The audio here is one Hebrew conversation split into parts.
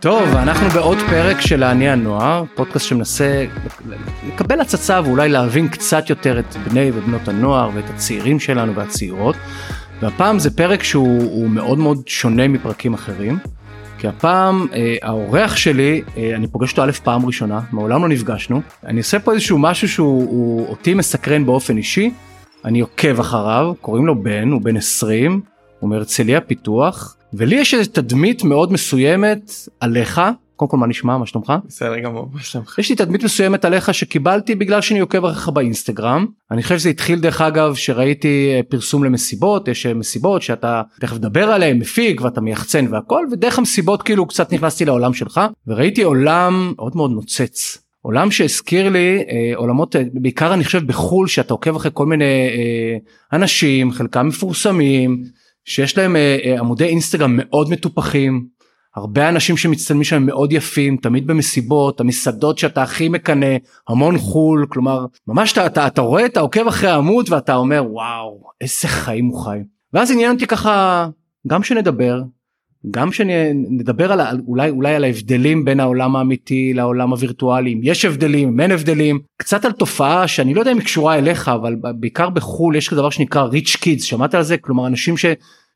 טוב, אנחנו בעוד פרק של אני הנוער, פודקאסט שמנסה לקבל הצצה ואולי להבין קצת יותר את בני ובנות הנוער ואת הצעירים שלנו והצעירות. והפעם זה פרק שהוא מאוד מאוד שונה מפרקים אחרים. כי הפעם אה, האורח שלי, אה, אני פוגש אותו א' פעם ראשונה, מעולם לא נפגשנו. אני עושה פה איזשהו משהו שהוא אותי מסקרן באופן אישי, אני עוקב אחריו, קוראים לו בן, הוא בן 20, הוא מהרצליה פיתוח, ולי יש איזו תדמית מאוד מסוימת עליך, קודם כל מה נשמע מה שלומך? בסדר גמור, מה שלומך? יש לי תדמית מסוימת עליך שקיבלתי בגלל שאני עוקב אחריך באינסטגרם. אני חושב שזה התחיל דרך אגב שראיתי אה, פרסום למסיבות, יש אה, מסיבות שאתה תכף מדבר עליהן, מפיק ואתה מייחצן והכל, ודרך המסיבות כאילו קצת נכנסתי לעולם שלך, וראיתי עולם מאוד מאוד נוצץ. עולם שהזכיר לי אה, עולמות אה, בעיקר אני חושב בחו"ל שאתה עוקב אחרי כל מיני אה, אנשים חלקם מפורסמים שיש להם אה, אה, עמודי אינסטגרם מאוד מטופחים הרבה אנשים שמצטלמים שם מאוד יפים תמיד במסיבות המסעדות שאתה הכי מקנא המון חול כלומר ממש אתה, אתה, אתה רואה אתה עוקב אחרי העמוד ואתה אומר וואו איזה חיים הוא חי. ואז עניין אותי ככה גם שנדבר גם שנדבר על אולי אולי על ההבדלים בין העולם האמיתי לעולם הווירטואלי אם יש הבדלים אם אין הבדלים קצת על תופעה שאני לא יודע אם היא קשורה אליך אבל בעיקר בחול יש דבר שנקרא ריץ' קידס שמעת על זה? כלומר אנשים ש...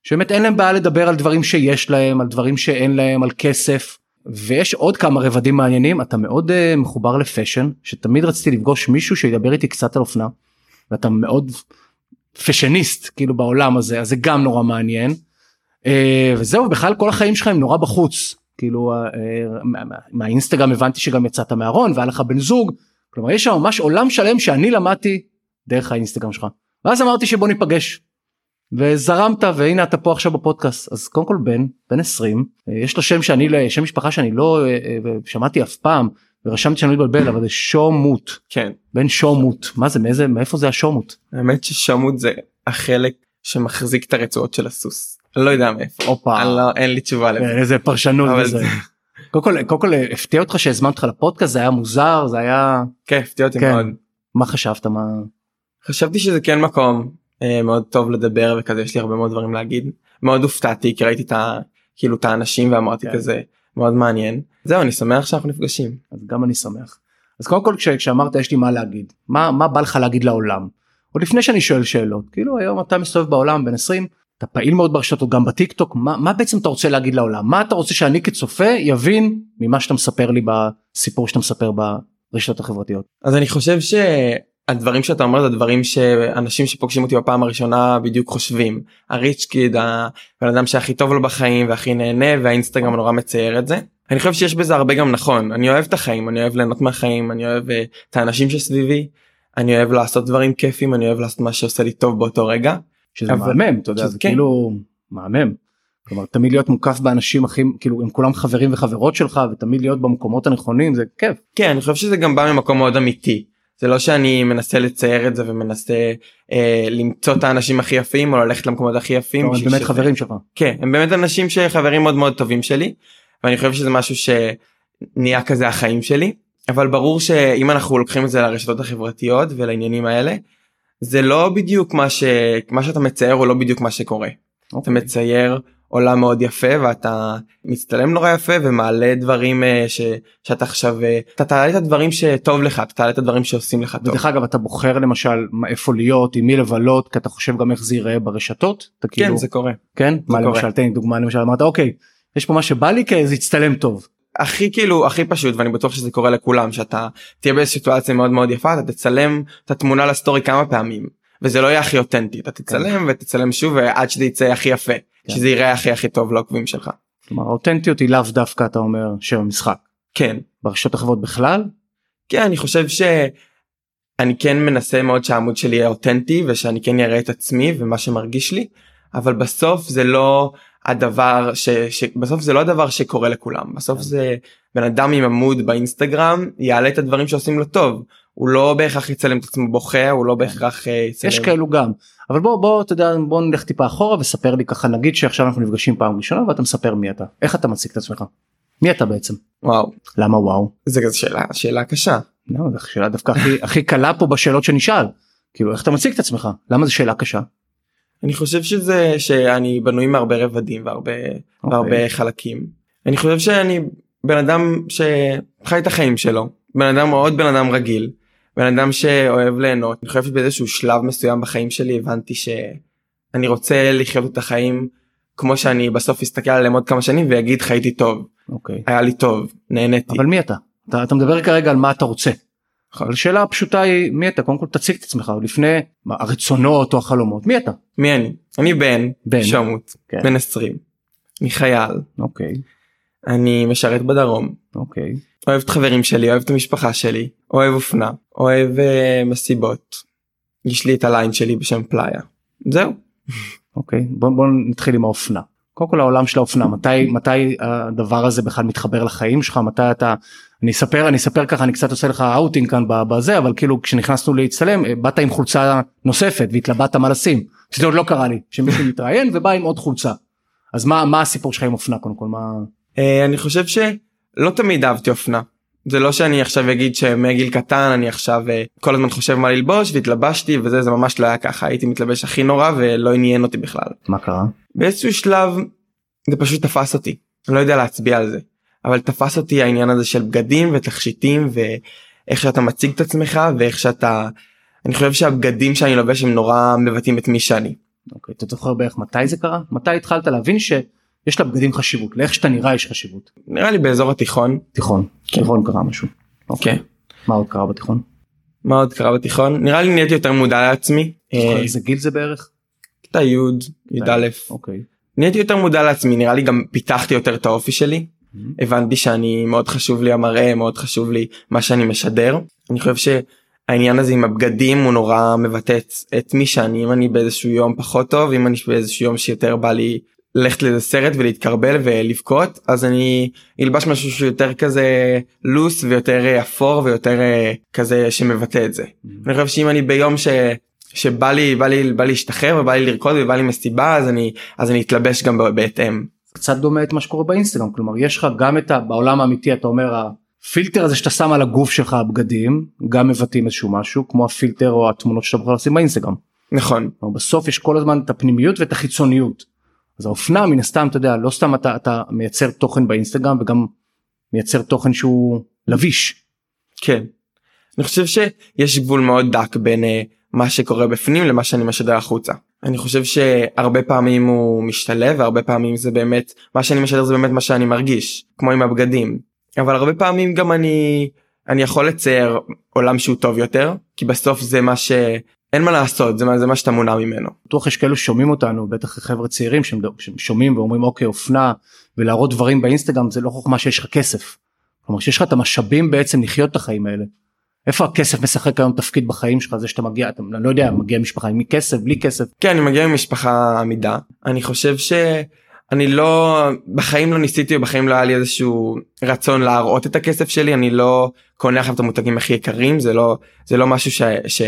שבאמת אין להם בעיה לדבר על דברים שיש להם על דברים שאין להם על כסף. ויש עוד כמה רבדים מעניינים. אתה מאוד uh, מחובר לפשן שתמיד רציתי לפגוש מישהו שידבר איתי קצת על אופנה. ואתה מאוד פשניסט כאילו בעולם הזה אז זה גם נורא מעניין. uh, וזהו בכלל כל החיים שלך הם נורא בחוץ. כאילו uh, מהאינסטגרם הבנתי שגם יצאת מהארון והיה לך בן זוג. כלומר יש שם ממש עולם שלם שאני למדתי דרך האינסטגרם שלך. ואז אמרתי שבוא ניפגש וזרמת והנה אתה פה עכשיו בפודקאסט. אז קודם כל בן בן 20 יש לו שם שאני לא שם משפחה שאני לא אה, אה, שמעתי אף פעם ורשמתי שאני לא מתבלבל אבל זה שומות כן. בן שומות מה זה מאיזה מאיפה זה השומות האמת ששומות זה החלק שמחזיק את הרצועות של הסוס. לא יודע מאיפה. הופה. לא, אין לי תשובה לזה. איזה פרשנות זה... קודם כל קודם כל הפתיע אותך שהזמנת אותך לפודקאסט? זה היה מוזר? זה היה כן הפתיע אותי כן. מאוד. מה חשבת? מה חשבתי שזה כן מקום. אה, מאוד טוב לדבר וכזה יש לי הרבה מאוד דברים להגיד. מאוד הופתעתי כי ראיתי את ה... כאילו את האנשים ואמרתי כן. כזה מאוד מעניין. זהו אני שמח שאנחנו נפגשים. אז גם אני שמח. אז קודם כל כשאמרת יש לי מה להגיד מה מה בא לך להגיד לעולם? עוד לפני שאני שואל שאלות כאילו היום אתה מסתובב בעולם בן 20 אתה פעיל מאוד ברשתות גם בטיק טוק מה, מה בעצם אתה רוצה להגיד לעולם? מה אתה רוצה שאני כצופה יבין ממה שאתה מספר לי בסיפור שאתה מספר ברשתות החברתיות? אז אני חושב ש... הדברים שאתה אומר זה דברים שאנשים שפוגשים אותי בפעם הראשונה בדיוק חושבים הריץ' קיד הבן אדם שהכי טוב לו בחיים והכי נהנה והאינסטגרם נורא מצייר את זה. אני חושב שיש בזה הרבה גם נכון אני אוהב את החיים אני אוהב ליהנות מהחיים אני אוהב uh, את האנשים שסביבי אני אוהב לעשות דברים כיפים אני אוהב לעשות מה שעושה לי טוב באותו רגע. שזה אבל... מהמם אתה יודע זה כן. כאילו מהמם. כלומר תמיד להיות מוקף באנשים הכי כאילו הם כולם חברים וחברות שלך ותמיד להיות במקומות הנכונים זה כיף. כן אני חושב שזה גם בא ממקום מאוד אמיתי. זה לא שאני מנסה לצייר את זה ומנסה אה, למצוא את האנשים הכי יפים או ללכת למקומות הכי יפים. הם באמת חברים שלך. כן הם באמת אנשים שחברים מאוד מאוד טובים שלי ואני חושב שזה משהו שנהיה כזה החיים שלי אבל ברור שאם אנחנו לוקחים את זה לרשתות החברתיות ולעניינים האלה זה לא בדיוק מה שמה שאתה מצייר הוא לא בדיוק מה שקורה. Okay. אתה אוקיי. מצייר עולם מאוד יפה ואתה מצטלם נורא יפה ומעלה דברים אה, ש, שאתה עכשיו אה, אתה תעלה את הדברים שטוב לך אתה תעלה את הדברים שעושים לך טוב. דרך אגב אתה בוחר למשל איפה להיות עם מי לבלות כי אתה חושב גם איך זה ייראה ברשתות. כן כאילו, זה קורה. כן? זה מה קורה. למשל תן לי דוגמה למשל אמרת אוקיי יש פה מה שבא לי כי זה יצטלם טוב. הכי כאילו הכי פשוט ואני בטוח שזה קורה לכולם שאתה תהיה בסיטואציה מאוד מאוד יפה אתה תצלם את התמונה לסטורי כמה פעמים וזה לא יהיה הכי אותנטי אתה תצלם כן. ותצלם שוב עד שזה יצא הכי יפה כן. שזה יראה הכי הכי טוב לעוקבים שלך. כלומר אותנטיות היא לאו דווקא אתה אומר שם המשחק. כן. ברשתות החברות בכלל? כן אני חושב שאני כן מנסה מאוד שהעמוד שלי יהיה אותנטי ושאני כן אראה את עצמי ומה שמרגיש לי אבל בסוף זה לא הדבר ש... שבסוף זה לא הדבר שקורה לכולם בסוף כן. זה בן אדם עם עמוד באינסטגרם יעלה את הדברים שעושים לו טוב הוא לא בהכרח יצלם את עצמו בוכה הוא לא בהכרח אה, יצלם. יש כאלו גם אבל בוא בוא אתה יודע בוא נלך טיפה אחורה וספר לי ככה נגיד שעכשיו אנחנו נפגשים פעם ראשונה ואתה מספר מי אתה איך אתה מציג את עצמך מי אתה בעצם וואו למה וואו זה שאלה שאלה קשה. לא, זו שאלה דווקא הכי הכי קלה פה בשאלות שנשאל כאילו איך אתה מציג את עצמך למה זו שאלה קשה. אני חושב שזה שאני בנוי מהרבה רבדים והרבה okay. אוקיי. והרבה חלקים אני חושב שאני בן אדם שחי את החיים שלו בן אדם מאוד בן אדם רגיל בן אדם שאוהב ליהנות אני חושב שבאיזשהו שלב מסוים בחיים שלי הבנתי שאני רוצה לחיות את החיים כמו שאני בסוף אסתכל עליהם עוד כמה שנים ויגיד חייתי טוב אוקיי. היה לי טוב נהניתי אבל מי אתה? אתה, אתה מדבר כרגע על מה אתה רוצה. נכון. אבל השאלה הפשוטה היא מי אתה קודם כל תציג את עצמך לפני מה, הרצונות או החלומות מי אתה? מי אני אני בן בן. שמוט כן. בן 20 אני חייל אוקיי אני משרת בדרום אוקיי אוהב את חברים שלי אוהב את המשפחה שלי אוהב אופנה אוהב אה, מסיבות. יש לי את הליין שלי בשם פלאיה. זהו. אוקיי בוא, בוא נתחיל עם האופנה. קודם כל העולם של האופנה מתי מתי הדבר הזה בכלל מתחבר לחיים שלך מתי אתה אני אספר אני אספר ככה אני קצת עושה לך אאוטינג כאן בזה אבל כאילו כשנכנסנו להצטלם אה, באת עם חולצה נוספת והתלבטת מה לשים שזה עוד לא קרה לי שמישהו מתראיין ובא עם עוד חולצה אז מה מה הסיפור שלך עם אופנה קודם כל מה Uh, אני חושב שלא תמיד אהבתי אופנה. זה לא שאני עכשיו אגיד שמגיל קטן אני עכשיו uh, כל הזמן חושב מה ללבוש והתלבשתי וזה זה ממש לא היה ככה הייתי מתלבש הכי נורא ולא עניין אותי בכלל. מה קרה באיזשהו שלב זה פשוט תפס אותי אני לא יודע להצביע על זה אבל תפס אותי העניין הזה של בגדים ותכשיטים ואיך שאתה מציג את עצמך ואיך שאתה אני חושב שהבגדים שאני לובש הם נורא מבטאים את מי שאני. אוקיי אתה זוכר בערך מתי זה קרה מתי התחלת להבין שיש לבגדים חשיבות לאיך שאתה נראה יש חשיבות נראה לי באזור התיכון תיכון כן. תיכון קרה משהו. אוקיי. כן. מה עוד קרה בתיכון? מה עוד קרה בתיכון נראה לי נהייתי יותר מודע לעצמי. אה, איזה גיל זה בערך? כיתה י' י"א אוקיי. נהייתי יותר מודע לעצמי נראה לי גם פיתחתי יותר את האופי שלי הבנתי שאני מאוד חשוב לי המראה מאוד חשוב לי מה שאני משדר אני חושב שהעניין הזה עם הבגדים הוא נורא מבטא את מי שאני אם אני באיזשהו יום פחות טוב אם אני באיזשהו יום שיותר בא לי ללכת לאיזה סרט ולהתקרבל ולבכות אז אני אלבש משהו שהוא יותר כזה לוס ויותר אה, אפור ויותר אה, כזה שמבטא את זה. אני חושב שאם אני ביום ש... שבא לי בא לי בא להשתחרר ובא לי לרקוד ובא לי מסיבה אז אני אז אני אתלבש גם בהתאם. קצת דומה את מה שקורה באינסטגרם כלומר יש לך גם את ה... בעולם האמיתי אתה אומר הפילטר הזה שאתה שם על הגוף שלך הבגדים גם מבטאים איזשהו משהו כמו הפילטר או התמונות שאתה בוחר לשים באינסטגרם. נכון בסוף יש כל הזמן את הפנימיות ואת החיצוניות. אז האופנה מן הסתם אתה יודע לא סתם אתה אתה מייצר תוכן באינסטגרם וגם מייצר תוכן שהוא לביש. כן. אני חושב שיש גבול מאוד דק בין uh, מה שקורה בפנים למה שאני משדר החוצה. אני חושב שהרבה פעמים הוא משתלב והרבה פעמים זה באמת מה שאני משדר זה באמת מה שאני מרגיש כמו עם הבגדים אבל הרבה פעמים גם אני אני יכול לצייר עולם שהוא טוב יותר כי בסוף זה מה שאין מה לעשות זה מה זה מה שאתה מונע ממנו. בטוח יש כאלו שומעים אותנו בטח חבר'ה צעירים ששומעים ואומרים אוקיי אופנה ולהראות דברים באינסטגרם זה לא חוכמה שיש לך כסף. כלומר שיש לך את המשאבים בעצם לחיות את החיים האלה. איפה הכסף משחק היום תפקיד בחיים שלך זה שאתה מגיע אתה לא יודע מגיע משפחה עם כסף בלי כסף כן אני מגיע ממשפחה עמידה אני חושב שאני לא בחיים לא ניסיתי בחיים לא היה לי איזשהו רצון להראות את הכסף שלי אני לא קונה עכשיו את המותגים הכי יקרים זה לא זה לא משהו ש, ש,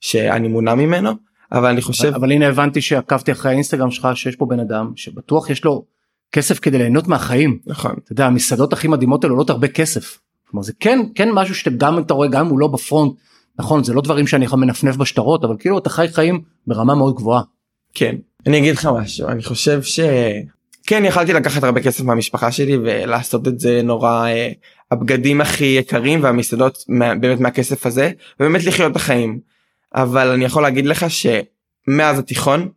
שאני מונע ממנו אבל אני חושב אבל, אבל הנה הבנתי שעקבתי אחרי האינסטגרם שלך שיש פה בן אדם שבטוח יש לו כסף כדי ליהנות מהחיים נכון אתה יודע המסעדות הכי מדהימות האלה עולות הרבה כסף. כלומר זה כן כן משהו שאתה גם אתה רואה גם הוא לא בפרונט נכון זה לא דברים שאני יכול מנפנף בשטרות אבל כאילו אתה חי חיים ברמה מאוד גבוהה. כן אני אגיד לך משהו אני חושב שכן יכלתי לקחת הרבה כסף מהמשפחה שלי ולעשות את זה נורא אה, הבגדים הכי יקרים והמסעדות באמת מהכסף הזה ובאמת לחיות את החיים אבל אני יכול להגיד לך שמאז התיכון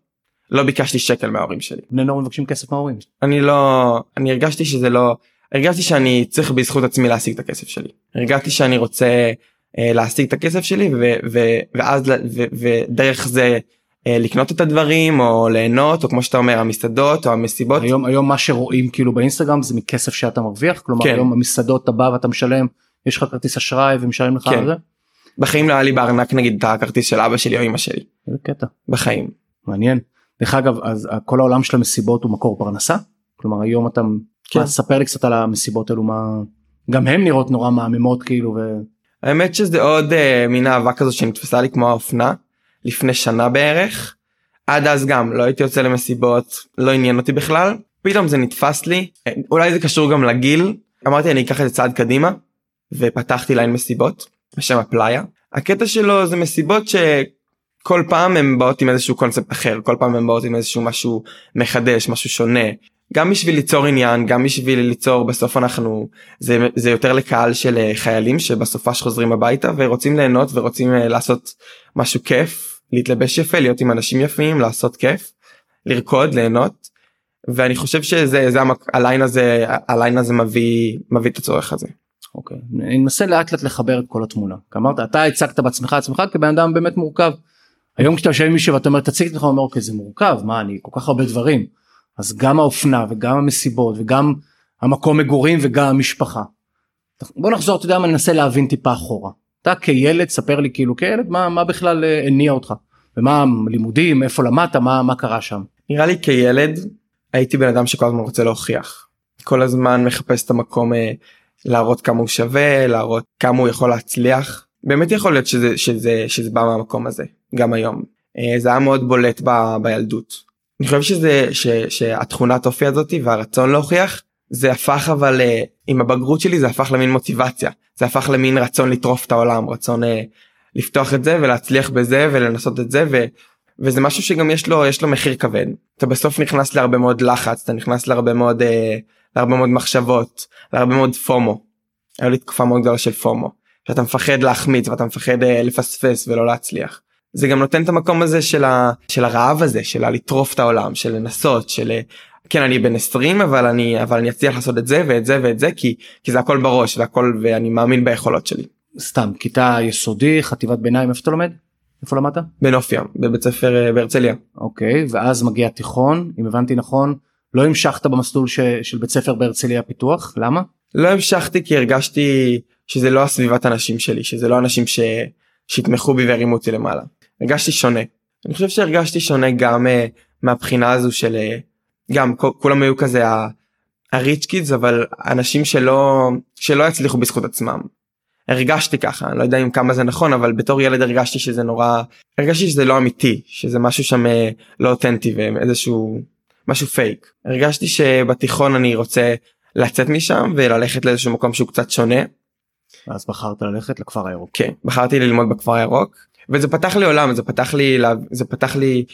לא ביקשתי שקל מההורים שלי בני נוער מבקשים כסף מההורים. אני לא אני הרגשתי שזה לא הרגשתי שאני צריך בזכות עצמי להשיג את הכסף שלי הרגשתי שאני רוצה אה, להשיג את הכסף שלי ו, ו, ואז ל- ו, ודרך זה אה, לקנות את הדברים או ליהנות או כמו שאתה אומר המסעדות או המסיבות היום היום מה שרואים כאילו באינסטגרם זה מכסף שאתה מרוויח כלומר כן. היום המסעדות אתה בא ואתה משלם יש לך כרטיס אשראי ומשלם לך כן. על זה. בחיים לא היה לי בארנק נגיד את הכרטיס של אבא שלי או אמא שלי. איזה קטע. בחיים. מעניין. דרך אגב אז כל העולם של המסיבות הוא מקור פרנסה? כלומר היום אתה כן. מה, ספר לי קצת על המסיבות האלו מה גם הם נראות נורא מהממות כאילו ו... האמת שזה עוד אה, מין אהבה כזו שנתפסה לי כמו האופנה לפני שנה בערך. עד אז גם לא הייתי יוצא למסיבות לא עניין אותי בכלל. פתאום זה נתפס לי. אה, אולי זה קשור גם לגיל. אמרתי אני אקח את זה צעד קדימה ופתחתי ליין מסיבות בשם הפלאיה הקטע שלו זה מסיבות שכל פעם הם באות עם איזשהו קונספט אחר כל פעם הם באות עם איזשהו משהו מחדש משהו שונה גם בשביל ליצור עניין גם בשביל ליצור בסוף אנחנו זה זה יותר לקהל של אה, חיילים שבסופה שחוזרים הביתה ורוצים ליהנות ורוצים אה, לעשות משהו כיף להתלבש יפה להיות עם אנשים יפים לעשות כיף לרקוד ליהנות ואני חושב שזה זה. הליין הזה הליין הזה מביא מביא את הצורך הזה. אוקיי אני מנסה לאט לאט לחבר את כל התמונה אמרת אתה הצגת בעצמך עצמך כבן אדם באמת מורכב. היום כשאתה יושב עם מישהו ואתה אומר תציג את עצמך אומר אוקיי זה מורכב מה אני כל כך הרבה דברים אז גם האופנה וגם המסיבות וגם המקום מגורים וגם המשפחה. בוא נחזור אתה יודע מה ננסה להבין טיפה אחורה. אתה כילד ספר לי כאילו כילד מה מה בכלל אה, הניע אותך ומה לימודים איפה למדת מה מה קרה שם. נראה לי כילד הייתי בן אדם שכל הזמן רוצה להוכיח. כל הזמן מחפש את המקום אה, להראות כמה הוא שווה להראות כמה הוא יכול להצליח. באמת יכול להיות שזה שזה שזה בא מהמקום הזה גם היום. אה, זה היה מאוד בולט ב, בילדות. אני חושב שזה ש, שהתכונת אופי הזאתי והרצון להוכיח זה הפך אבל אה, עם הבגרות שלי זה הפך למין מוטיבציה. זה הפך למין רצון לטרוף את העולם רצון אה, לפתוח את זה ולהצליח בזה ולנסות את זה ו, וזה משהו שגם יש לו יש לו מחיר כבד. אתה בסוף נכנס להרבה מאוד לחץ אתה נכנס להרבה מאוד אה, להרבה מאוד מחשבות להרבה מאוד פומו. היה לי תקופה מאוד גדולה של פומו שאתה מפחד להחמיץ ואתה מפחד אה, לפספס ולא להצליח. זה גם נותן את המקום הזה של, ה, של הרעב הזה של לטרוף את העולם של לנסות של אה, כן אני בן 20 אבל אני אבל אני אצליח לעשות את זה ואת זה ואת זה כי כי זה הכל בראש והכל ואני מאמין ביכולות שלי. סתם כיתה יסודי חטיבת ביניים איפה אתה לומד? איפה למדת? בנוף ים בבית ספר אה, בהרצליה. אוקיי ואז מגיע תיכון אם הבנתי נכון לא המשכת במסלול ש, של בית ספר בהרצליה פיתוח למה? לא המשכתי כי הרגשתי שזה לא הסביבת אנשים שלי שזה לא אנשים ש... שיתמכו בי והרימו אותי למעלה. הרגשתי שונה. אני חושב שהרגשתי שונה גם uh, מהבחינה הזו של uh, גם כולם היו כזה הריץ' קידס אבל אנשים שלא שלא יצליחו בזכות עצמם. הרגשתי ככה אני לא יודע אם כמה זה נכון אבל בתור ילד הרגשתי שזה נורא הרגשתי שזה לא אמיתי שזה משהו שם uh, לא אותנטי ואיזשהו משהו פייק הרגשתי שבתיכון אני רוצה לצאת משם וללכת לאיזשהו מקום שהוא קצת שונה. אז בחרת ללכת לכפר הירוק. כן בחרתי ללמוד בכפר הירוק וזה פתח לי עולם זה פתח לי זה פתח לי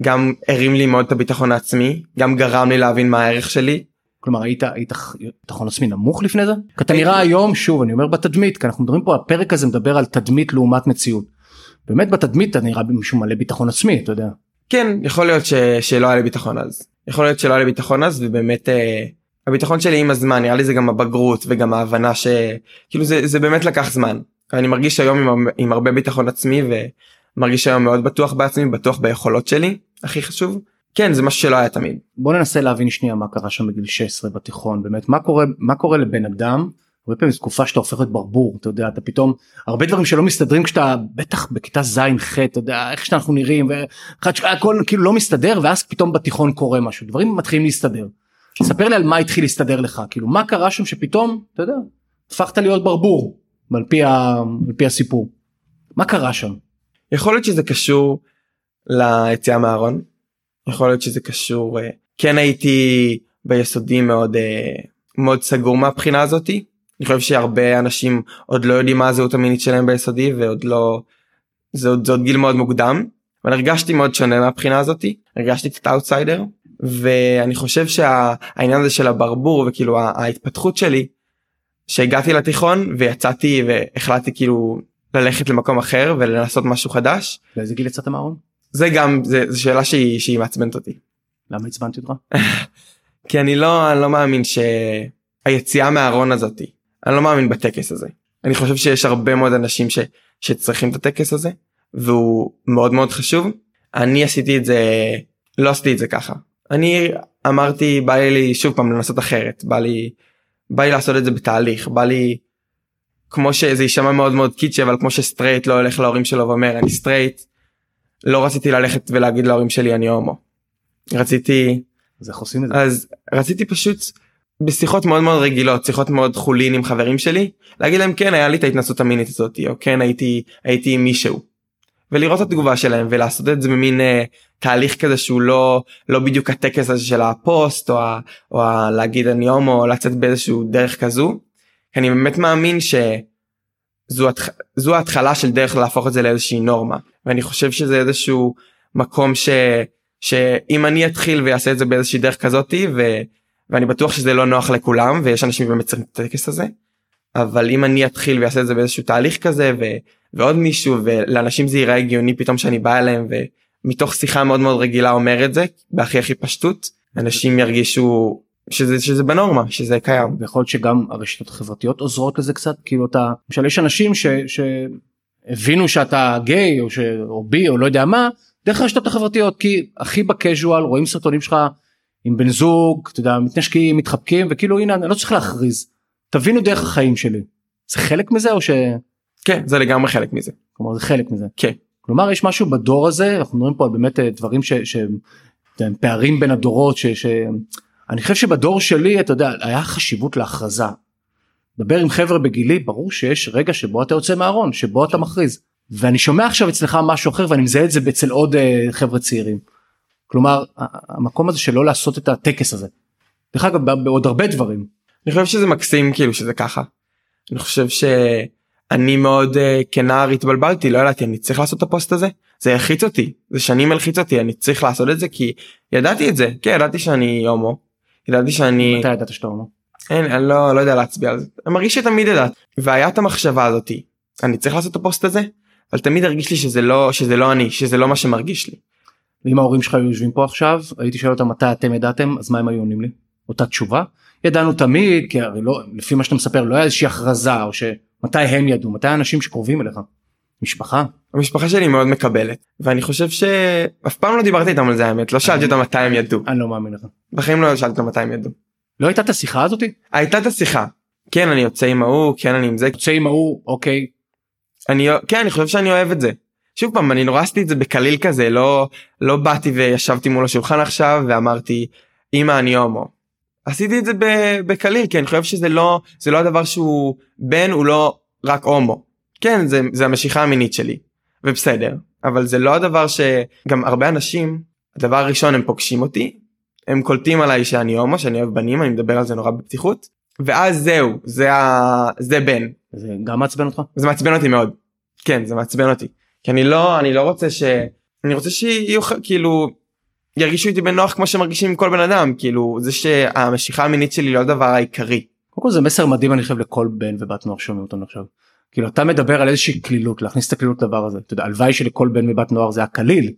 גם הרים לי מאוד את הביטחון העצמי גם גרם לי להבין מה הערך שלי. כלומר היית היית ביטחון עצמי נמוך לפני זה? כי אתה נראה היום שוב אני אומר בתדמית כי אנחנו מדברים פה הפרק הזה מדבר על תדמית לעומת מציאות. באמת בתדמית אתה נראה מישהו מלא ביטחון עצמי אתה יודע. כן יכול להיות ש, שלא היה לי ביטחון אז יכול להיות שלא היה לי ביטחון אז ובאמת אה, הביטחון שלי עם הזמן נראה לי זה גם הבגרות וגם ההבנה שכאילו זה זה באמת לקח זמן אני מרגיש היום עם, עם הרבה ביטחון עצמי ומרגיש היום מאוד בטוח בעצמי בטוח ביכולות שלי הכי חשוב כן זה משהו שלא היה תמיד. בוא ננסה להבין שנייה מה קרה שם בגיל 16 בתיכון באמת מה קורה מה קורה לבן אדם. הרבה פעמים זו תקופה שאתה הופך להיות ברבור אתה יודע אתה פתאום הרבה דברים שלא מסתדרים כשאתה בטח בכיתה ז' ח' אתה יודע איך שאנחנו נראים והכל כאילו לא מסתדר ואז פתאום בתיכון קורה משהו דברים מתחילים להסתדר. ספר לי על מה התחיל להסתדר לך כאילו מה קרה שם שפתאום אתה יודע הפכת להיות ברבור על פי, ה... על פי הסיפור. מה קרה שם? יכול להיות שזה קשור ליציאה מהארון. יכול להיות שזה קשור אה, כן הייתי ביסודי מאוד אה, מאוד סגור מהבחינה הזאתי. אני חושב שהרבה אנשים עוד לא יודעים מה הזהות המינית שלהם ביסודי ועוד לא זה עוד, זה עוד גיל מאוד מוקדם. אבל הרגשתי מאוד שונה מהבחינה הזאתי הרגשתי קצת אאוטסיידר ואני חושב שהעניין הזה של הברבור וכאילו ההתפתחות שלי שהגעתי לתיכון ויצאתי והחלטתי כאילו ללכת למקום אחר ולנסות משהו חדש. לאיזה גיל יצאת מהארון? זה גם זה, זה שאלה שהיא, שהיא מעצבנת אותי. למה עצבנתי אותך? כי אני לא אני לא מאמין שהיציאה מהארון הזאתי אני לא מאמין בטקס הזה. אני חושב שיש הרבה מאוד אנשים ש, שצריכים את הטקס הזה והוא מאוד מאוד חשוב. אני עשיתי את זה לא עשיתי את זה ככה אני אמרתי בא לי שוב פעם לנסות אחרת בא לי בא לי לעשות את זה בתהליך בא לי כמו שזה יישמע מאוד מאוד קיצ'י אבל כמו שסטרייט לא הולך להורים שלו ואומר אני סטרייט לא רציתי ללכת ולהגיד להורים שלי אני הומו. רציתי אז איך עושים את זה אז רציתי פשוט בשיחות מאוד מאוד רגילות שיחות מאוד חולין עם חברים שלי להגיד להם כן היה לי את ההתנסות המינית הזאת או כן הייתי הייתי עם מישהו. ולראות את התגובה שלהם ולעשות את זה במין אה, תהליך כזה שהוא לא לא בדיוק הטקס הזה של הפוסט או, ה, או ה, להגיד אני הומו או לצאת באיזשהו דרך כזו. אני באמת מאמין שזו זו ההתחלה של דרך להפוך את זה לאיזושהי נורמה ואני חושב שזה איזשהו מקום ש, שאם אני אתחיל ויעשה את זה באיזושהי דרך כזאתי ואני בטוח שזה לא נוח לכולם ויש אנשים באמת צריכים את הטקס הזה. אבל אם אני אתחיל ואעשה את זה באיזשהו תהליך כזה ו... ועוד מישהו ולאנשים זה ייראה הגיוני פתאום שאני בא אליהם ומתוך שיחה מאוד מאוד רגילה אומר את זה בהכי הכי פשטות אנשים ירגישו שזה שזה בנורמה שזה קיים. ויכול להיות שגם הרשתות החברתיות עוזרות לזה קצת כאילו אתה למשל יש אנשים ש... שהבינו שאתה גיי או, ש... או בי או לא יודע מה דרך הרשתות החברתיות כי הכי בקז'ואל רואים סרטונים שלך עם בן זוג אתה יודע מתנשקים מתחבקים וכאילו הנה אני לא צריך להכריז תבינו דרך החיים שלי זה חלק מזה או ש... כן זה לגמרי חלק מזה. כלומר זה חלק מזה. כן. כלומר יש משהו בדור הזה אנחנו מדברים פה על באמת אה, דברים ש... ש... פערים בין הדורות ש... ש... אני חושב שבדור שלי אתה יודע היה חשיבות להכרזה. דבר עם חבר'ה בגילי ברור שיש רגע שבו אתה יוצא מהארון שבו אתה מכריז ואני שומע עכשיו אצלך משהו אחר ואני מזהה את זה אצל עוד uh, חבר'ה צעירים. כלומר המקום הזה שלא לעשות את הטקס הזה. דרך אגב בעוד הרבה דברים. אני חושב שזה מקסים כאילו שזה ככה. אני חושב שאני מאוד uh, כנער התבלבלתי לא ידעתי אני צריך לעשות את הפוסט הזה זה הלחיץ אותי זה שנים הלחיץ אותי אני צריך לעשות את זה כי ידעתי את זה כן ידעתי שאני הומו ידעתי שאני מתי ידעת שאתה הומו? אין אני לא לא יודע להצביע על זה אני מרגיש שתמיד ידעת והיה את המחשבה הזאתי אני צריך לעשות את הפוסט הזה אבל תמיד הרגיש לי שזה לא שזה לא אני שזה לא מה שמרגיש לי. ואם ההורים שלך היו יושבים פה עכשיו הייתי שואל אותם מתי אתם ידעתם אז מה הם היו עונים לי? אותה תשובה? ידענו תמיד כי הרי לא לפי מה שאתה מספר לא היה איזושהי הכרזה או שמתי הם ידעו מתי האנשים שקרובים אליך. משפחה. המשפחה שלי מאוד מקבלת ואני חושב שאף פעם לא דיברתי איתם על זה האמת לא שאלתי אותם מתי הם ידעו. אני לא מאמין לך. בחיים לא שאלתי אותם מתי הם ידעו. לא הייתה את השיחה הזאתי? הייתה את השיחה. כן אני יוצא עם ההוא כן אני עם זה. יוצא עם ההוא אוקיי. אני כן אני חושב שאני אוהב את זה. שוב פעם אני נורא עשיתי את זה בקליל כזה לא לא באתי וישבתי מול השולחן עכשיו ואמרתי אמא אני הומו. עשיתי את זה בקליל כי אני חושב שזה לא זה לא הדבר שהוא בן הוא לא רק הומו. כן זה זה המשיכה המינית שלי ובסדר אבל זה לא הדבר שגם הרבה אנשים הדבר הראשון הם פוגשים אותי הם קולטים עליי שאני הומו שאני אוהב בנים אני מדבר על זה נורא בפתיחות ואז זהו זה ה... זה בן. זה גם מעצבן אותך? זה מעצבן אותי מאוד. כן זה מעצבן אותי. כי אני לא אני לא רוצה ש... אני רוצה שיהיו כאילו ירגישו איתי בנוח כמו שמרגישים עם כל בן אדם כאילו זה שהמשיכה המינית שלי לא הדבר העיקרי. קודם כל זה מסר מדהים אני חושב לכל בן ובת נוער שומעים אותנו עכשיו. כאילו אתה מדבר על איזושהי קלילות להכניס את הקלילות לדבר הזה אתה יודע הלוואי שלכל בן ובת נוער זה היה קליל.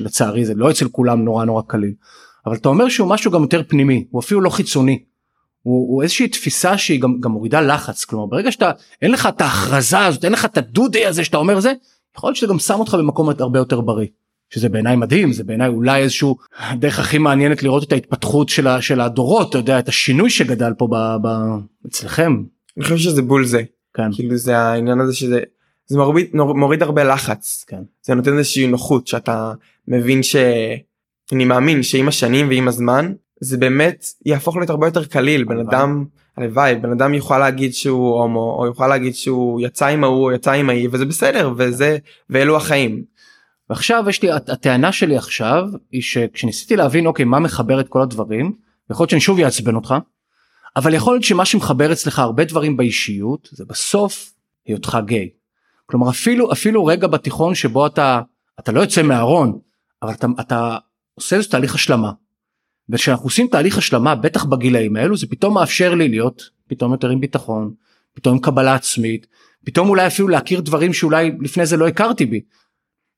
לצערי זה לא אצל כולם נורא נורא קליל. אבל אתה אומר שהוא משהו גם יותר פנימי הוא אפילו לא חיצוני. הוא, הוא איזושהי תפיסה שהיא גם, גם מורידה לחץ כלומר ברגע שאתה אין לך את ההכרזה הזאת אין לך את הדודי הזה שאתה אומר זה יכול להיות שזה גם שם אותך במקום הרבה יותר בריא. שזה בעיניי מדהים זה בעיניי אולי איזשהו הדרך הכי מעניינת לראות את ההתפתחות של, ה, של הדורות אתה יודע את השינוי שגדל פה ב, ב, אצלכם. אני חושב שזה בול זה. כן. כאילו זה העניין הזה שזה זה מוריד, מוריד הרבה לחץ. כן. זה נותן איזושהי נוחות שאתה מבין שאני מאמין שעם השנים ועם הזמן זה באמת יהפוך להיות הרבה יותר קליל בן אדם הלוואי בן אדם יוכל להגיד שהוא הומו או יוכל להגיד שהוא יצא עם ההוא או יצא עם ההיא וזה בסדר וזה ואלו החיים. ועכשיו יש לי הטענה שלי עכשיו היא שכשניסיתי להבין אוקיי מה מחבר את כל הדברים יכול להיות שאני שוב אעצבן אותך אבל יכול להיות שמה שמחבר אצלך הרבה דברים באישיות זה בסוף היותך גיי. כלומר אפילו אפילו רגע בתיכון שבו אתה אתה לא יוצא מהארון אבל אתה, אתה עושה איזה תהליך השלמה. וכשאנחנו עושים תהליך השלמה בטח בגילאים האלו זה פתאום מאפשר לי להיות פתאום יותר עם ביטחון פתאום עם קבלה עצמית פתאום אולי אפילו להכיר דברים שאולי לפני זה לא הכרתי בי.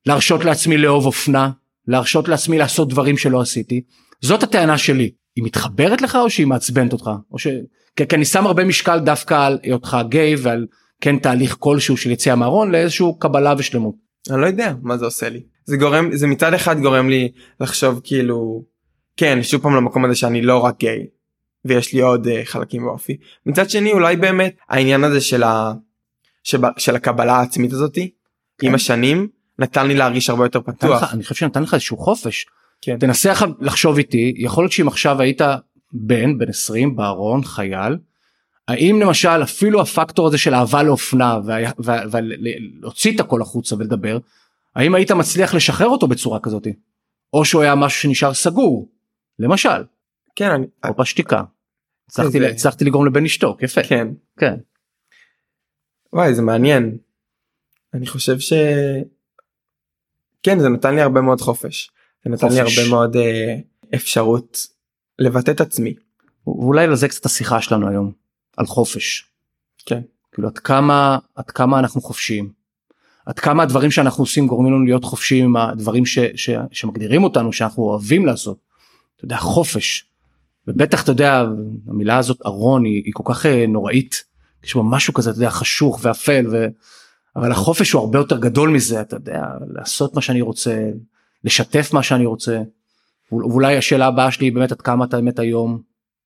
להרשות לעצמי לאהוב אופנה להרשות לעצמי לעשות דברים שלא עשיתי זאת הטענה שלי היא מתחברת לך או שהיא מעצבנת אותך או ש... כי אני שם הרבה משקל דווקא על היותך גיי ועל כן תהליך כלשהו של יציאה מהארון לאיזשהו קבלה ושלמות. אני לא יודע מה זה עושה לי זה גורם זה מצד אחד גורם לי לחשוב כאילו כן שוב פעם למקום הזה שאני לא רק גיי ויש לי עוד uh, חלקים באופי מצד שני אולי באמת העניין הזה של, ה... שב... של הקבלה העצמית הזאתי כן. עם השנים נתן לי להרגיש הרבה יותר פתוח. לך, אני חושב שנתן לך איזשהו חופש. כן. תנסה לחשוב איתי יכול להיות שאם עכשיו היית בן בן 20 בארון חייל האם למשל אפילו הפקטור הזה של אהבה לאופנה ולהוציא את הכל החוצה ולדבר האם היית מצליח לשחרר אותו בצורה כזאת או שהוא היה משהו שנשאר סגור למשל. כן. אני... או בשתיקה. הצלחתי, זה... לגרום לבן לשתוק יפה. כן. כן. וואי זה מעניין. אני חושב ש... כן זה נתן לי הרבה מאוד חופש. זה נתן חופש. לי הרבה מאוד אה, אפשרות לבטא את עצמי. ואולי לזה קצת השיחה שלנו היום על חופש. כן. כאילו עד כמה עד כמה אנחנו חופשיים. עד כמה הדברים שאנחנו עושים גורמים לנו להיות חופשיים עם הדברים ש, ש, שמגדירים אותנו שאנחנו אוהבים לעשות. אתה יודע חופש. ובטח אתה יודע המילה הזאת ארון היא, היא כל כך אה, נוראית. יש בה משהו כזה אתה יודע חשוך ואפל ו... אבל החופש הוא הרבה יותר גדול מזה אתה יודע לעשות מה שאני רוצה לשתף מה שאני רוצה. ואולי השאלה הבאה שלי היא באמת עד כמה אתה באמת היום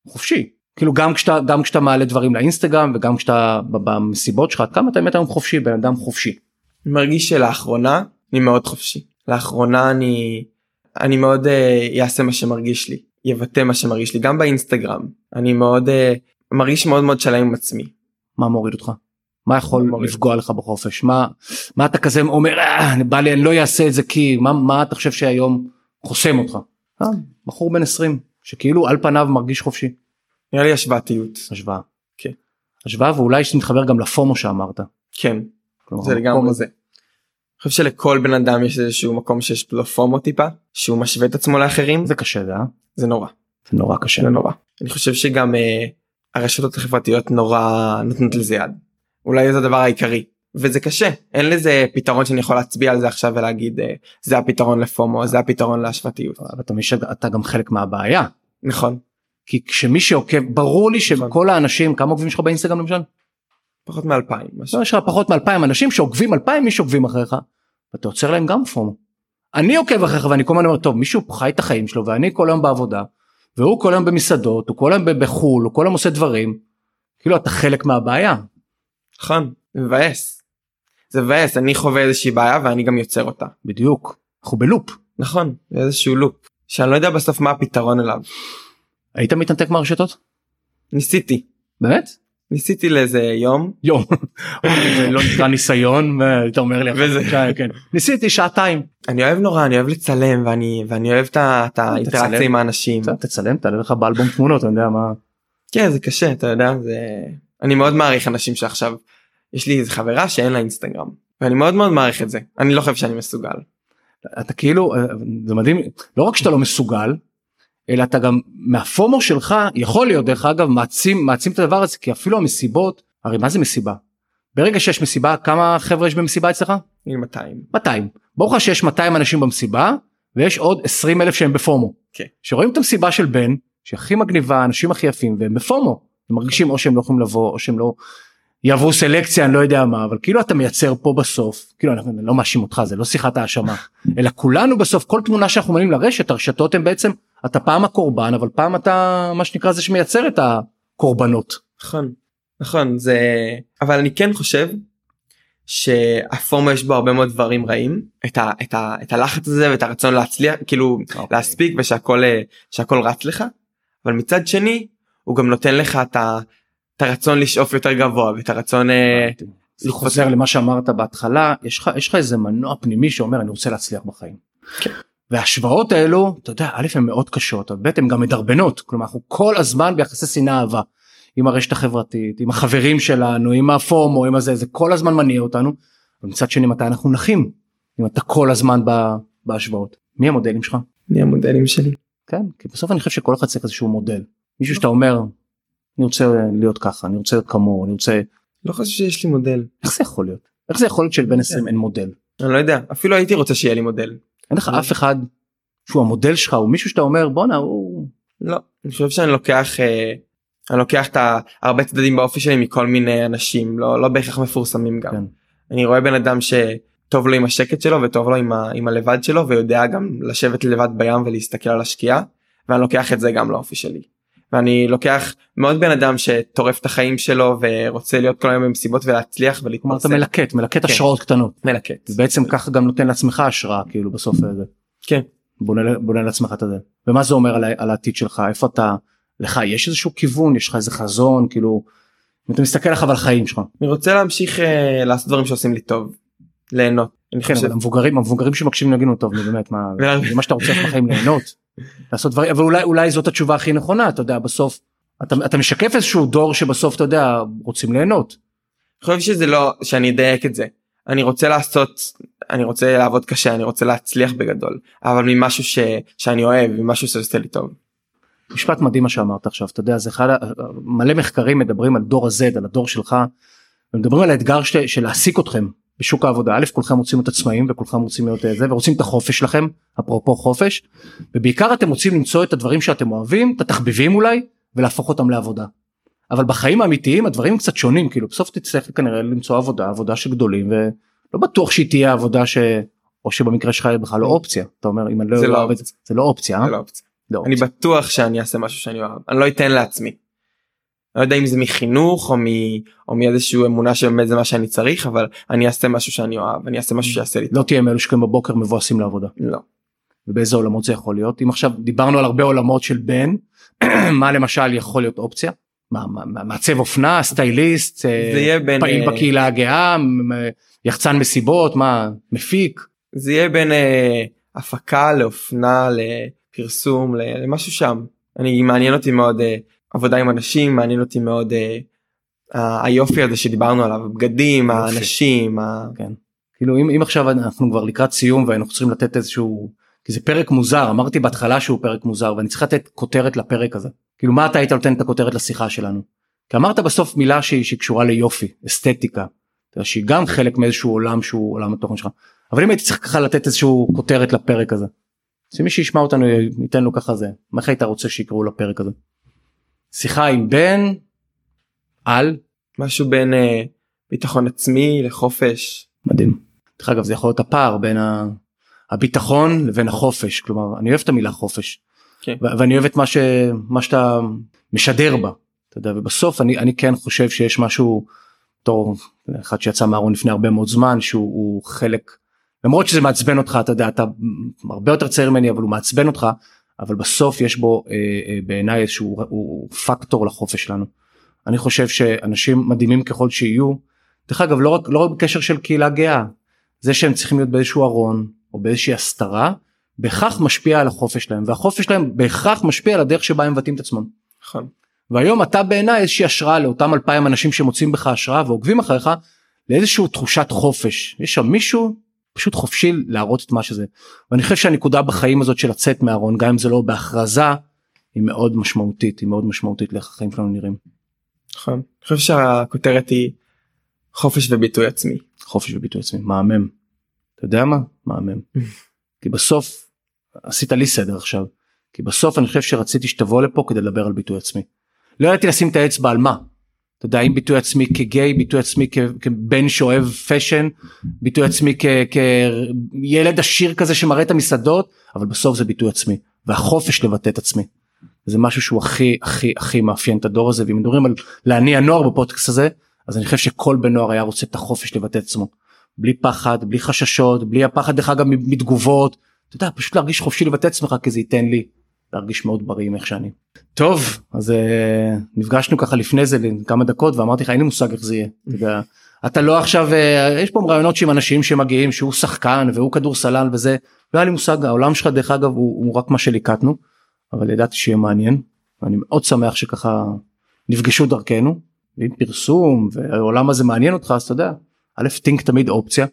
חופשי כאילו גם כשאתה גם כשאתה מעלה דברים לאינסטגרם וגם כשאתה במסיבות שלך עד כמה אתה באמת היום חופשי בן אדם חופשי. אני מרגיש שלאחרונה אני מאוד חופשי לאחרונה אני אני מאוד אעשה uh, מה שמרגיש לי יבטא מה שמרגיש לי גם באינסטגרם אני מאוד uh, מרגיש מאוד מאוד שלם עם עצמי. מה מוריד אותך? מה יכול מוריד. לפגוע לך בחופש מה מה אתה כזה אומר אה, בא לי אני לא אעשה את זה כי מה מה אתה חושב שהיום חוסם אותך. אה, בחור בן 20 שכאילו על פניו מרגיש חופשי. נראה לי השוואתיות. השוואה. כן. השוואה ואולי שנתחבר גם לפומו שאמרת. כן. כלומר, זה לגמרי זה. חושב שלכל בן אדם יש איזשהו מקום שיש לו פומו טיפה שהוא משווה את עצמו לאחרים זה קשה אה? זה נורא. זה נורא קשה. זה נורא. אני חושב שגם אה, הרשתות החברתיות נורא נותנות לזה יד. אולי זה הדבר העיקרי וזה קשה אין לזה פתרון שאני יכול להצביע על זה עכשיו ולהגיד אה, זה הפתרון לפומו זה הפתרון להשוואתיות. אבל אתה, אתה גם חלק מהבעיה. נכון. כי כשמי שעוקב ברור לי נכון. שכל האנשים כמה עוקבים שלך באינסטגרם למשל? פחות מאלפיים. לא, יש לך פחות מאלפיים אנשים שעוקבים אלפיים איש עוקבים אחריך. ואתה יוצר להם גם פומו. אני עוקב אחריך ואני כל הזמן אומר טוב מישהו חי את החיים שלו ואני כל היום בעבודה והוא כל היום במסעדות הוא כל היום בחו"ל הוא כל היום עושה דברים. כאילו אתה חלק מהבעיה. נכון מבאס. זה מבאס אני חווה איזושהי בעיה ואני גם יוצר אותה. בדיוק אנחנו בלופ. נכון איזשהו לופ שאני לא יודע בסוף מה הפתרון אליו. היית מתנתק מהרשתות? ניסיתי. באמת? ניסיתי לאיזה יום. יום. זה לא נקרא ניסיון אתה אומר לי וזה כן. ניסיתי שעתיים. אני אוהב נורא אני אוהב לצלם ואני ואני אוהב את האינטראקציה עם האנשים. תצלם תעלה לך באלבום תמונות אני יודע מה. כן זה קשה אתה יודע זה אני מאוד מעריך אנשים שעכשיו יש לי איזה חברה שאין לה אינסטגרם ואני מאוד מאוד מעריך את זה אני לא חושב שאני מסוגל. אתה כאילו זה מדהים לא רק שאתה לא מסוגל אלא אתה גם מהפומו שלך יכול להיות דרך אגב מעצים מעצים את הדבר הזה כי אפילו המסיבות הרי מה זה מסיבה. ברגע שיש מסיבה כמה חבר'ה יש במסיבה אצלך? 200. 200. ברור לך שיש 200 אנשים במסיבה ויש עוד 20 אלף שהם בפומו. כן. שרואים את המסיבה של בן שהכי מגניבה האנשים הכי יפים והם בפומו. הם מרגישים או שהם לא יכולים לבוא או שהם לא יעברו סלקציה אני לא יודע מה אבל כאילו אתה מייצר פה בסוף כאילו אנחנו לא מאשים אותך זה לא שיחת האשמה אלא כולנו בסוף כל תמונה שאנחנו מעלים לרשת הרשתות הם בעצם אתה פעם הקורבן אבל פעם אתה מה שנקרא זה שמייצר את הקורבנות. נכון נכון זה אבל אני כן חושב שהפורמה יש בו הרבה מאוד דברים רעים את, ה, את, ה, את הלחץ הזה ואת הרצון להצליח כאילו okay. אוקיי. להספיק ושהכל שהכל רץ לך אבל מצד שני הוא גם נותן לך את, ה, את הרצון לשאוף יותר גבוה ואת הרצון. אה, זה חוזר למה שאמרת בהתחלה יש לך יש לך איזה מנוע פנימי שאומר אני רוצה להצליח בחיים. כן. וההשוואות האלו אתה יודע א' הן מאוד קשות ב' הן גם מדרבנות כלומר אנחנו כל הזמן ביחסי שנאה אהבה עם הרשת החברתית עם החברים שלנו עם הפומו עם הזה זה כל הזמן מניע אותנו. ומצד שני מתי אנחנו נחים אם אתה כל הזמן בהשוואות מי המודלים שלך? מי המודלים שלי? כן כי בסוף אני חושב שכל אחד צריך איזשהו מודל מישהו שאתה אומר אני רוצה להיות ככה אני רוצה להיות כמוהו אני רוצה. לא חושב שיש לי מודל. איך זה יכול להיות? איך זה יכול להיות שלבן 20 אין מודל? אני לא יודע אפילו הייתי רוצה שיהיה לי מודל. אין לך אף אחד שהוא המודל שלך הוא מישהו שאתה אומר בואנה הוא לא אני חושב שאני לוקח אה, אני לוקח את הרבה צדדים באופי שלי מכל מיני אנשים לא לא בהכרח מפורסמים גם כן. אני רואה בן אדם שטוב לו עם השקט שלו וטוב לו עם, ה, עם הלבד שלו ויודע גם לשבת לבד בים ולהסתכל על השקיעה ואני לוקח את זה גם לאופי שלי. ואני לוקח מאוד בן אדם שטורף את החיים שלו ורוצה להיות כל היום במסיבות ולהצליח ולהתפרסם. אתה מלקט מלקט כן. השראות קטנות מלקט. בעצם ככה גם נותן לעצמך השראה כאילו בסוף הזה כן. בונה בונה לעצמך את זה ומה זה אומר על, על העתיד שלך איפה אתה לך יש איזשהו כיוון יש לך איזה חזון כאילו אם אתה מסתכל לך על החיים שלך אני רוצה להמשיך אה, לעשות דברים שעושים לי טוב. ליהנות. כן חושב. אבל המבוגרים המבוגרים שמקשיבים יגידו טוב נו באמת מה זה מה שאתה רוצה בחיים ליהנות לעשות דברים אבל אולי אולי זאת התשובה הכי נכונה אתה יודע בסוף אתה, אתה משקף איזשהו דור שבסוף אתה יודע רוצים ליהנות אני חושב שזה לא שאני אדייק את זה אני רוצה לעשות אני רוצה לעבוד קשה אני רוצה להצליח בגדול אבל ממשהו ש, שאני אוהב ממשהו שעושה לי טוב. משפט מדהים מה שאמרת עכשיו אתה יודע זה אחד מלא מחקרים מדברים על דור ה-Z על הדור שלך. ומדברים על האתגר של, של להעסיק אתכם בשוק העבודה א' כולכם רוצים להיות עצמאים וכולכם רוצים להיות אה, זה ורוצים את החופש שלכם אפרופו חופש ובעיקר אתם רוצים למצוא את הדברים שאתם אוהבים את התחביבים אולי ולהפוך אותם לעבודה. אבל בחיים האמיתיים הדברים קצת שונים כאילו בסוף תצטרך כנראה למצוא עבודה עבודה של גדולים ולא בטוח שהיא תהיה עבודה ש... או שבמקרה שלך היא בכלל לא אופציה אתה אומר אם אני לא זה לא אוהב את זה זה לא אופציה אה? זה לא אופציה. לא אני. בטוח שאני אעשה משהו שאני אוהב אני לא אתן לעצמי. לא יודע אם זה מחינוך או, מ... או מאיזושהי אמונה שבאמת זה מה שאני צריך אבל אני אעשה משהו שאני אוהב אני אעשה משהו שיעשה לי. לא תהיה מאלו שקמים בבוקר מבואסים לעבודה. לא. ובאיזה עולמות זה יכול להיות אם עכשיו דיברנו על הרבה עולמות של בן מה למשל יכול להיות אופציה מעצב אופנה סטייליסט אה, זה יהיה בין פעיל אה, בקהילה הגאה יחצן מסיבות מה מפיק זה יהיה בין אה, הפקה לאופנה לפרסום למשהו שם. אני מעניין אותי מאוד אה, עבודה עם אנשים מעניין אותי מאוד אה, ה- היופי הזה שדיברנו עליו הבגדים יופי. האנשים ה- כן כאילו אם, אם עכשיו אנחנו כבר לקראת סיום והיינו צריכים לתת איזשהו כי זה פרק מוזר אמרתי בהתחלה שהוא פרק מוזר ואני צריך לתת כותרת לפרק הזה כאילו מה אתה היית נותן את הכותרת לשיחה שלנו. כי אמרת בסוף מילה שהיא, שהיא קשורה ליופי אסתטיקה שהיא גם חלק מאיזשהו עולם שהוא עולם התוכן שלך אבל אם הייתי צריך ככה לתת איזשהו כותרת לפרק הזה. שמי שישמע אותנו ייתן לו ככה זה מה היית רוצה שיקראו לפרק הזה. שיחה עם בן על משהו בין אה, ביטחון עצמי לחופש. מדהים. דרך אגב זה יכול להיות הפער בין ה... הביטחון לבין החופש כלומר אני אוהב את המילה חופש כן. ו- ואני אוהב את מה, ש... מה שאתה משדר בה אתה יודע ובסוף אני אני כן חושב שיש משהו בתור אחד שיצא מהארון לפני הרבה מאוד זמן שהוא הוא חלק למרות שזה מעצבן אותך אתה יודע אתה הרבה יותר צעיר ממני אבל הוא מעצבן אותך אבל בסוף יש בו אה, אה, בעיניי איזשהו הוא, הוא פקטור לחופש שלנו. אני חושב שאנשים מדהימים ככל שיהיו דרך אגב לא רק לא רק בקשר של קהילה גאה זה שהם צריכים להיות באיזשהו ארון או באיזושהי הסתרה בהכרח משפיע על החופש שלהם והחופש שלהם בהכרח משפיע על הדרך שבה הם מבטאים את עצמם. נכון. והיום אתה בעיניי איזושהי השראה לאותם אלפיים אנשים שמוצאים בך השראה ועוקבים אחריך לאיזשהו תחושת חופש יש שם מישהו פשוט חופשי להראות את מה שזה ואני חושב שהנקודה בחיים הזאת של לצאת מהארון גם אם זה לא בהכרזה היא מאוד משמעותית היא מאוד משמעותית לאיך החיים שלנו נראים נכון. אני חושב שהכותרת היא חופש וביטוי עצמי. חופש וביטוי עצמי מהמם. אתה יודע מה מהמם כי בסוף עשית לי סדר עכשיו כי בסוף אני חושב שרציתי שתבוא לפה כדי לדבר על ביטוי עצמי. לא ידעתי לשים את האצבע על מה. אתה יודע אם ביטוי עצמי כגיי ביטוי עצמי כבן שאוהב פשן ביטוי עצמי כילד עשיר כזה שמראה את המסעדות אבל בסוף זה ביטוי עצמי והחופש לבטא את עצמי. זה משהו שהוא הכי הכי הכי מאפיין את הדור הזה ואם מדברים על להניע נוער בפודקאסט הזה אז אני חושב שכל בן נוער היה רוצה את החופש לבטא את עצמו. בלי פחד בלי חששות בלי הפחד דרך אגב מתגובות אתה יודע פשוט להרגיש חופשי לבטא את עצמך כי זה ייתן לי להרגיש מאוד בריא עם איך שאני. טוב אז uh, נפגשנו ככה לפני זה לכמה דקות ואמרתי לך אין לי מושג איך זה יהיה. אתה, יודע, אתה לא עכשיו uh, יש פה רעיונות עם אנשים שמגיעים שהוא שחקן והוא כדורסלן וזה לא היה לי מושג העולם שלך דרך אגב הוא, הוא רק מה שליקטנו אבל ידעתי שיהיה מעניין ואני מאוד שמח שככה נפגשו דרכנו ואם פרסום והעולם הזה מעניין אותך אז אתה יודע א' טינק תמיד אופציה.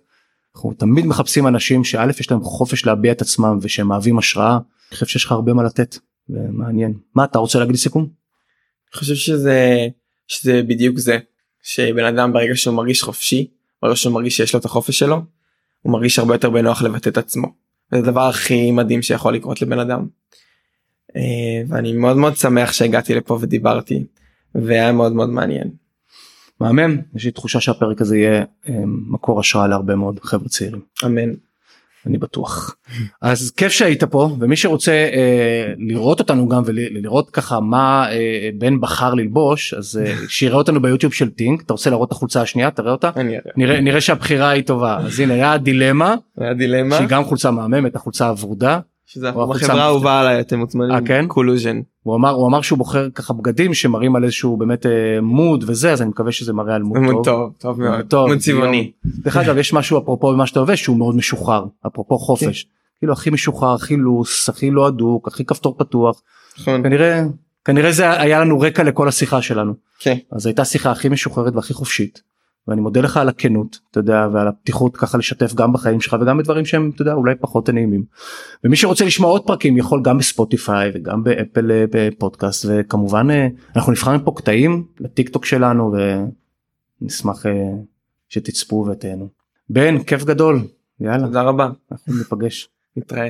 אנחנו תמיד מחפשים אנשים שא' יש להם חופש להביע את עצמם ושהם מהווים השראה. אני חושב שיש לך הרבה מה לתת ומעניין מה אתה רוצה להגיד לסיכום? אני חושב שזה שזה בדיוק זה שבן אדם ברגע שהוא מרגיש חופשי ברגע שהוא מרגיש שיש לו את החופש שלו הוא מרגיש הרבה יותר בנוח לבטא את עצמו. זה הדבר הכי מדהים שיכול לקרות לבן אדם. אה, ואני מאוד מאוד שמח שהגעתי לפה ודיברתי והיה מאוד מאוד מעניין. מהמם יש לי תחושה שהפרק הזה יהיה אה, מקור השראה להרבה מאוד חבר'ה צעירים. אמן. אני בטוח. אז כיף שהיית פה ומי שרוצה אה, לראות אותנו גם ולראות ככה מה אה, בן בחר ללבוש אז אה, שיראה אותנו ביוטיוב של טינק. אתה רוצה להראות את החולצה השנייה? תראה אותה. נראה נראה שהבחירה היא טובה. אז הנה היה דילמה היה דילמה. שהיא גם חולצה מהממת החולצה הוורודה שזה החברה האהובה עליי אתם מוזמנים. אה, כן? Collusion. הוא אמר הוא אמר שהוא בוחר ככה בגדים שמראים על איזשהו באמת אה, mood וזה אז אני מקווה שזה מראה על mood טוב. טוב טוב מאוד. טוב, mood צבעוני. דרך אגב יש משהו אפרופו במה שאתה לובש שהוא מאוד משוחרר אפרופו חופש כאילו הכי משוחרר הכי loose הכי לא הדוק הכי כפתור פתוח נכון. כנראה כנראה זה היה לנו רקע לכל השיחה שלנו כן. אז הייתה שיחה הכי משוחררת והכי חופשית ואני מודה לך על הכנות אתה יודע ועל הפתיחות ככה לשתף גם בחיים שלך וגם בדברים שהם אתה יודע אולי פחות נעימים. ומי שרוצה לשמוע עוד פרקים יכול גם בספוטיפיי וגם באפל אה, בפודקאסט וכמובן אה, אנחנו נבחר פה קטעים לטיק טוק שלנו ונשמח אה, שתצפו ותהנו. בן כיף גדול יאללה תודה רבה אנחנו ניפגש. נתראה.